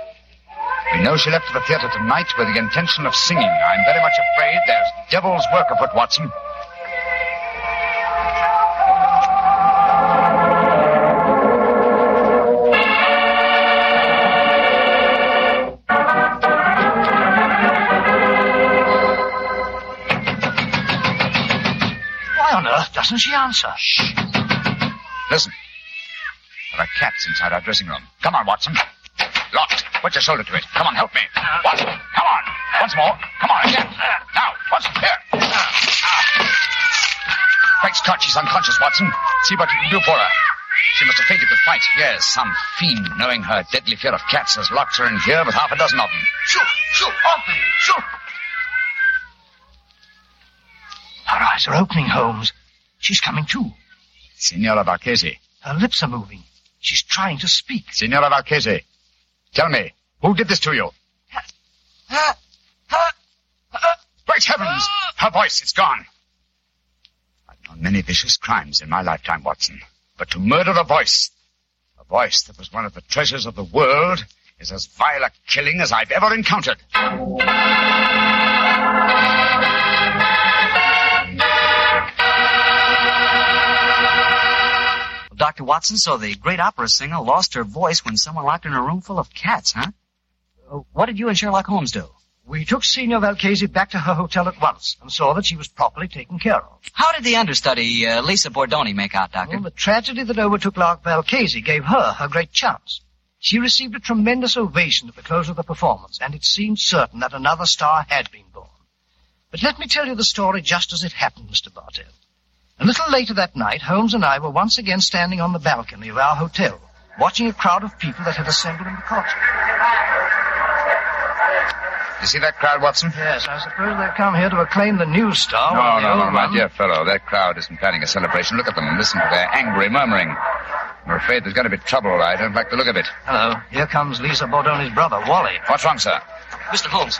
P: We know she left for the theater tonight with the intention of singing. I'm very much afraid there's devil's work afoot, Watson.
O: doesn't she answer? Shh.
P: Listen. There are cats inside our dressing room. Come on, Watson. Locked. Put your shoulder to it. Come on, help me. Watson, come on. Once more. Come on, again. Now, Watson, here. Great Scott, she's unconscious, Watson. See what you can do for her. She must have fainted the fright. Yes, some fiend, knowing her deadly fear of cats, has locked her in here with half a dozen of them.
O: Shoot! Shoot! Open! Shoot! Her eyes are opening, Holmes. She's coming to.
P: Signora Valchese.
O: Her lips are moving. She's trying to speak.
P: Signora Valchese. Tell me, who did this to you? Great heavens! Her voice, it's gone. I've known many vicious crimes in my lifetime, Watson. But to murder a voice, a voice that was one of the treasures of the world, is as vile a killing as I've ever encountered.
N: Dr. Watson, so the great opera singer lost her voice when someone locked her in a room full of cats, huh? Uh, What did you and Sherlock Holmes do?
O: We took Signor Valchese back to her hotel at once and saw that she was properly taken care of.
N: How did the understudy, uh, Lisa Bordoni, make out, Doctor?
O: Well, the tragedy that overtook Lark Valchese gave her her great chance. She received a tremendous ovation at the close of the performance, and it seemed certain that another star had been born. But let me tell you the story just as it happened, Mr. Bartell. A little later that night, Holmes and I were once again standing on the balcony of our hotel, watching a crowd of people that had assembled in the courtyard.
P: You see that crowd, Watson?
O: Yes, I suppose they've come here to acclaim the new star.
P: No, no, no, my
O: one-
P: dear fellow. That crowd isn't planning a celebration. Look at them and listen to their angry murmuring. I'm afraid there's going to be trouble. I don't like the look of it.
O: Hello, here comes Lisa Bordoni's brother, Wally.
P: What's wrong, sir?
S: Mr. Holmes.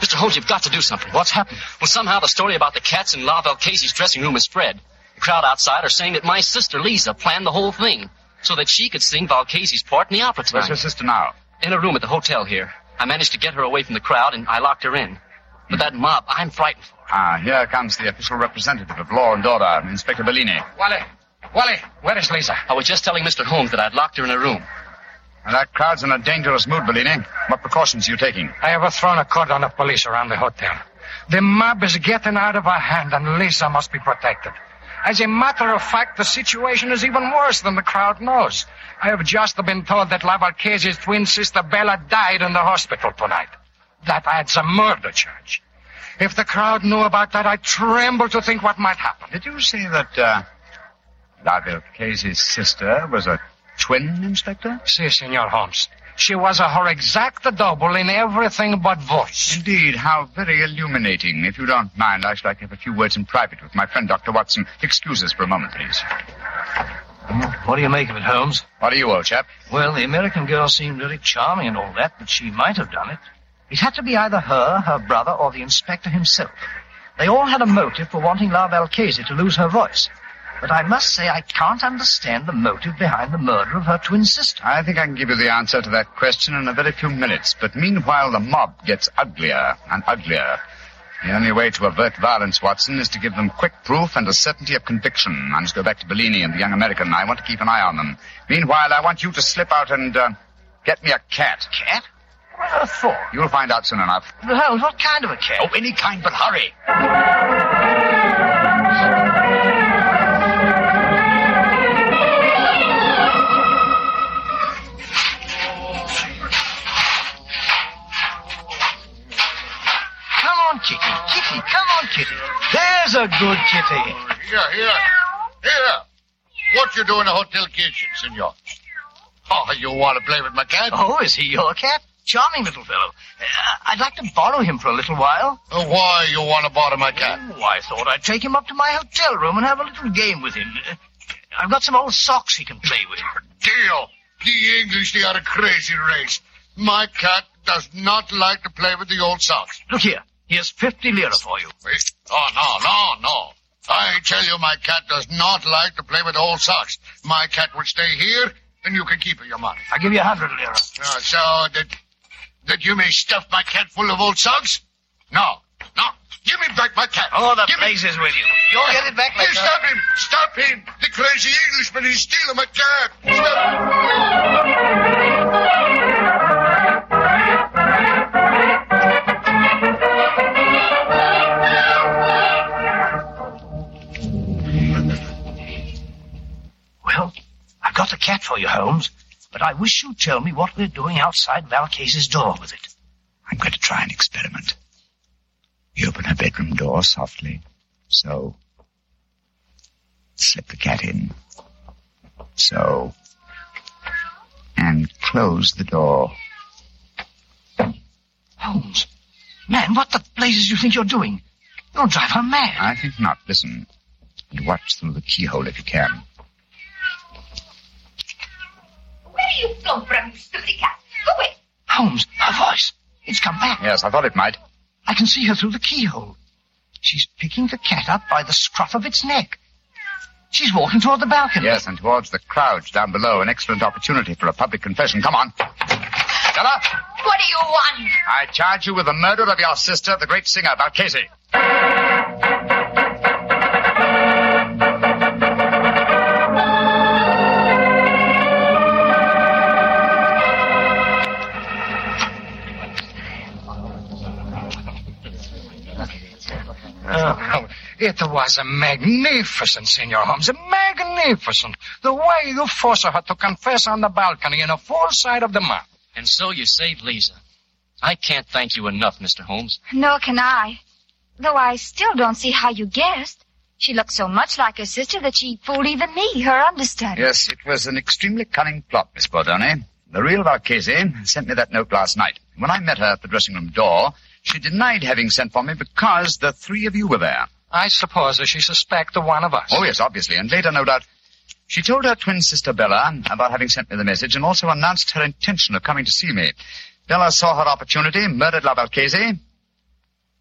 S: Mr. Holmes, you've got to do something. What's happened? Well, somehow the story about the cats in La Valchese's dressing room has spread. The crowd outside are saying that my sister, Lisa, planned the whole thing so that she could sing Valchese's part in the opera tonight.
P: Where's your sister now?
S: In a room at the hotel here. I managed to get her away from the crowd and I locked her in. But that mob, I'm frightened for.
P: Ah, here comes the official representative of law and order, Inspector Bellini.
Q: Wally, Wally, where is Lisa?
S: I was just telling Mr. Holmes that I'd locked her in a room.
P: Well, that crowd's in a dangerous mood, Bellini. What precautions are you taking?
Q: I have thrown a cordon of police around the hotel. The mob is getting out of our hand, and Lisa must be protected. As a matter of fact, the situation is even worse than the crowd knows. I have just been told that Lavalchese's twin sister Bella died in the hospital tonight. That adds a murder charge. If the crowd knew about that, I tremble to think what might happen.
P: Did you say that, uh, Lavarchese's sister was a twin, Inspector?
Q: Si, Senor Holmes. She was a her exact double in everything but voice.
P: Indeed, how very illuminating. If you don't mind, I should like to have a few words in private with my friend, Dr. Watson. Excuse us for a moment, please. Hmm?
O: What do you make of it, Holmes?
P: What do you, old chap?
O: Well, the American girl seemed very charming and all that, but she might have done it. It had to be either her, her brother, or the inspector himself. They all had a motive for wanting La Valchese to lose her voice. But I must say I can't understand the motive behind the murder of her twin sister.
P: I think I can give you the answer to that question in a very few minutes. But meanwhile, the mob gets uglier and uglier. The only way to avert violence, Watson, is to give them quick proof and a certainty of conviction. I must go back to Bellini and the young American. I want to keep an eye on them. Meanwhile, I want you to slip out and uh, get me a cat.
O: Cat? What for?
P: You'll find out soon enough.
O: Holmes, what kind of a cat?
P: Oh, any kind, but hurry.
O: Kitty. Kitty, come on, Kitty. There's a good kitty.
U: Here, here. Here. What you do in the hotel kitchen, senor? Oh, you want to play with my cat?
O: Oh, is he your cat? Charming little fellow. Uh, I'd like to borrow him for a little while.
U: Uh, why you want to borrow my cat?
O: Oh, I thought I'd take him up to my hotel room and have a little game with him. Uh, I've got some old socks he can play with.
U: Deal. The English, they are a crazy race. My cat does not like to play with the old socks.
O: Look here. Here's 50 lira for you.
U: Oh, no, no, no. I tell you, my cat does not like to play with old socks. My cat would stay here, and you can keep your money.
O: I'll give you a hundred lira.
U: Uh, so that that you may stuff my cat full of old socks? No, no. Give me back my cat.
O: Oh, the
U: Give me-
O: place is with you. You'll get it back
U: Hey,
O: later.
U: stop him! Stop him! The crazy Englishman, he's stealing my cat! Stop.
O: For you, Holmes, but I wish you'd tell me what we're doing outside Valcase's door with it.
P: I'm going to try an experiment. You open her bedroom door softly. So. Slip the cat in. So. And close the door.
O: Holmes, man, what the blazes you think you're doing? You'll drive her mad.
P: I think not. Listen. And watch through the keyhole if you can.
T: Where do you come from, you stupid cat? Oh, Go away.
O: Holmes, her voice. It's come back.
P: Yes, I thought it might.
O: I can see her through the keyhole. She's picking the cat up by the scruff of its neck. She's walking toward the balcony.
P: Yes, and towards the crowds down below. An excellent opportunity for a public confession. Come on. Stella,
T: What do you want?
P: I charge you with the murder of your sister, the great singer, Valcase.
Q: It was a magnificent, Senor Holmes. A magnificent. The way you forced her to confess on the balcony in a full sight of the mob.
S: And so you saved Lisa. I can't thank you enough, Mr. Holmes.
R: Nor can I. Though I still don't see how you guessed. She looked so much like her sister that she fooled even me, her understudy.
P: Yes, it was an extremely cunning plot, Miss Bordone. The real Valcase sent me that note last night. When I met her at the dressing room door, she denied having sent for me because the three of you were there.
Q: I suppose that she suspected one of us.
P: Oh, yes, obviously. And later, no doubt, she told her twin sister Bella about having sent me the message and also announced her intention of coming to see me. Bella saw her opportunity, murdered La Valcase,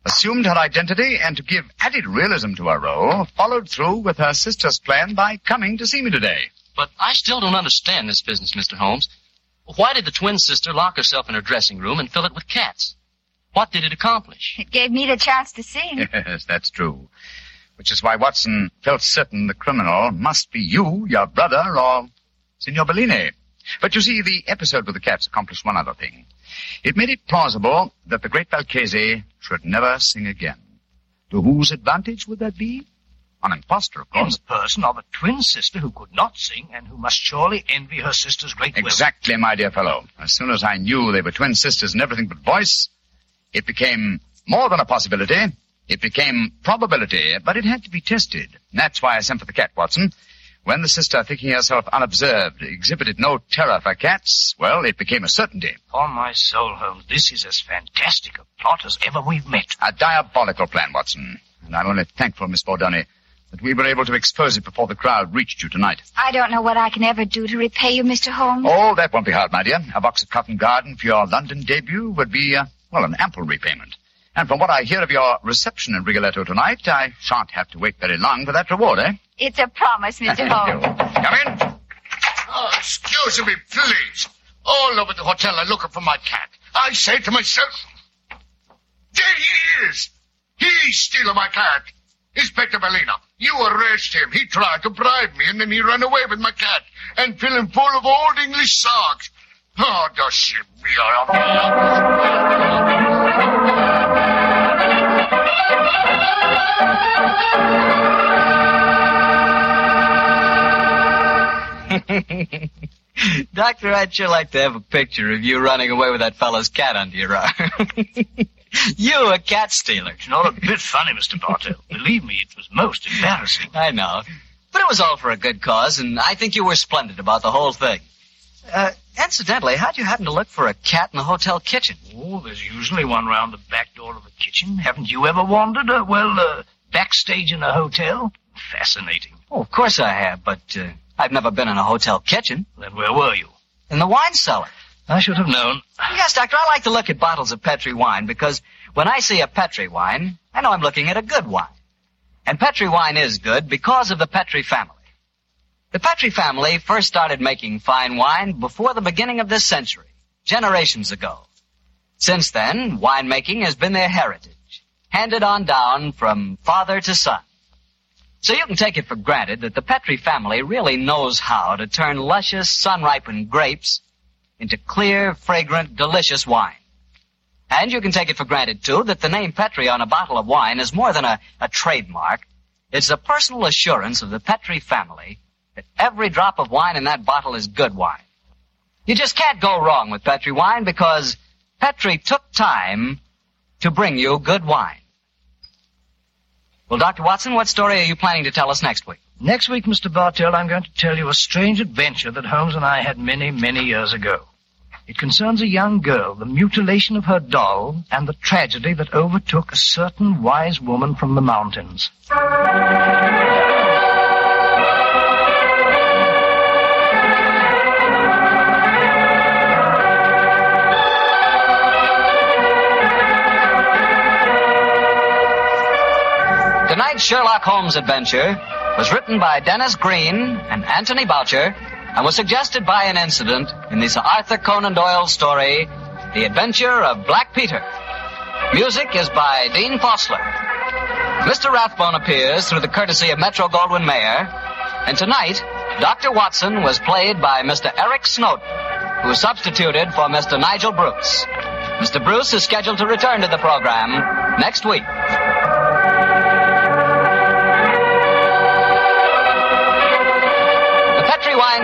P: assumed her identity, and to give added realism to her role, followed through with her sister's plan by coming to see me today.
S: But I still don't understand this business, Mr. Holmes. Why did the twin sister lock herself in her dressing room and fill it with cats? What did it accomplish?
R: It gave me the chance to sing.
P: Yes, that's true. Which is why Watson felt certain the criminal must be you, your brother, or Signor Bellini. But you see, the episode with the cats accomplished one other thing. It made it plausible that the great Valcase should never sing again. To whose advantage would that be? An impostor, of course.
O: In
P: course.
O: the person of a twin sister who could not sing and who must surely envy her sister's great will.
P: Exactly, my dear fellow. As soon as I knew they were twin sisters in everything but voice, it became more than a possibility. It became probability, but it had to be tested. That's why I sent for the cat, Watson. When the sister, thinking herself unobserved, exhibited no terror for cats, well, it became a certainty.
O: On my soul, Holmes, this is as fantastic a plot as ever we've met.
P: A diabolical plan, Watson. And I'm only thankful, Miss Bordoni, that we were able to expose it before the crowd reached you tonight.
R: I don't know what I can ever do to repay you, Mr. Holmes.
P: Oh, that won't be hard, my dear. A box of Covent Garden for your London debut would be, uh, well, an ample repayment. And from what I hear of your reception in Rigoletto tonight, I shan't have to wait very long for that reward, eh?
R: It's a promise, Mr. Holmes.
P: Come in.
U: Oh, excuse me, please. All over the hotel I'm looking for my cat. I say to myself, there he is. He's stealing my cat. Inspector Bellina, you arrest him. He tried to bribe me, and then he ran away with my cat and fill him full of old English songs. Oh, does she be
N: Doctor, I'd sure like to have a picture of you running away with that fellow's cat under your arm. you, a cat stealer.
O: It's not a bit funny, Mr. Bartell. Believe me, it was most embarrassing.
N: I know. But it was all for a good cause, and I think you were splendid about the whole thing. Uh, incidentally, how'd you happen to look for a cat in the hotel kitchen?
O: Oh, there's usually one round the back door of the kitchen. Haven't you ever wandered, uh, well, uh, backstage in a hotel? Fascinating.
N: Oh, of course I have, but uh, I've never been in a hotel kitchen.
O: Then where were you?
N: In the wine cellar.
O: I should have known.
N: Yes, Doctor, I like to look at bottles of Petri wine because when I see a Petri wine, I know I'm looking at a good wine. And Petri wine is good because of the Petri family. The Petri family first started making fine wine before the beginning of this century, generations ago. Since then, winemaking has been their heritage, handed on down from father to son. So you can take it for granted that the Petri family really knows how to turn luscious, sun-ripened grapes into clear, fragrant, delicious wine. And you can take it for granted, too, that the name Petri on a bottle of wine is more than a, a trademark. It's a personal assurance of the Petri family that every drop of wine in that bottle is good wine. You just can't go wrong with Petri wine because Petri took time to bring you good wine. Well, Dr. Watson, what story are you planning to tell us next week?
O: Next week, Mr. Bartell, I'm going to tell you a strange adventure that Holmes and I had many, many years ago. It concerns a young girl, the mutilation of her doll, and the tragedy that overtook a certain wise woman from the mountains.
N: Tonight's Sherlock Holmes adventure was written by Dennis Green and Anthony Boucher and was suggested by an incident in the Sir Arthur Conan Doyle story, The Adventure of Black Peter. Music is by Dean Fossler. Mr. Rathbone appears through the courtesy of Metro Goldwyn Mayer, and tonight, Dr. Watson was played by Mr. Eric Snowden, who substituted for Mr. Nigel Bruce. Mr. Bruce is scheduled to return to the program next week.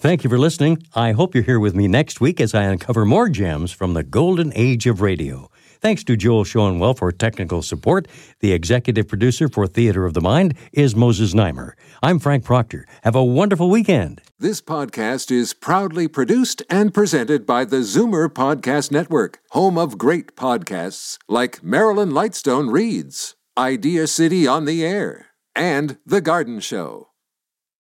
B: Thank you for listening. I hope you're here with me next week as I uncover more gems from the golden age of radio. Thanks to Joel Schoenwell for technical support. The executive producer for Theater of the Mind is Moses Znaimer. I'm Frank Proctor. Have a wonderful weekend.
A: This podcast is proudly produced and presented by the Zoomer Podcast Network, home of great podcasts like Marilyn Lightstone Reads, Idea City on the Air, and The Garden Show.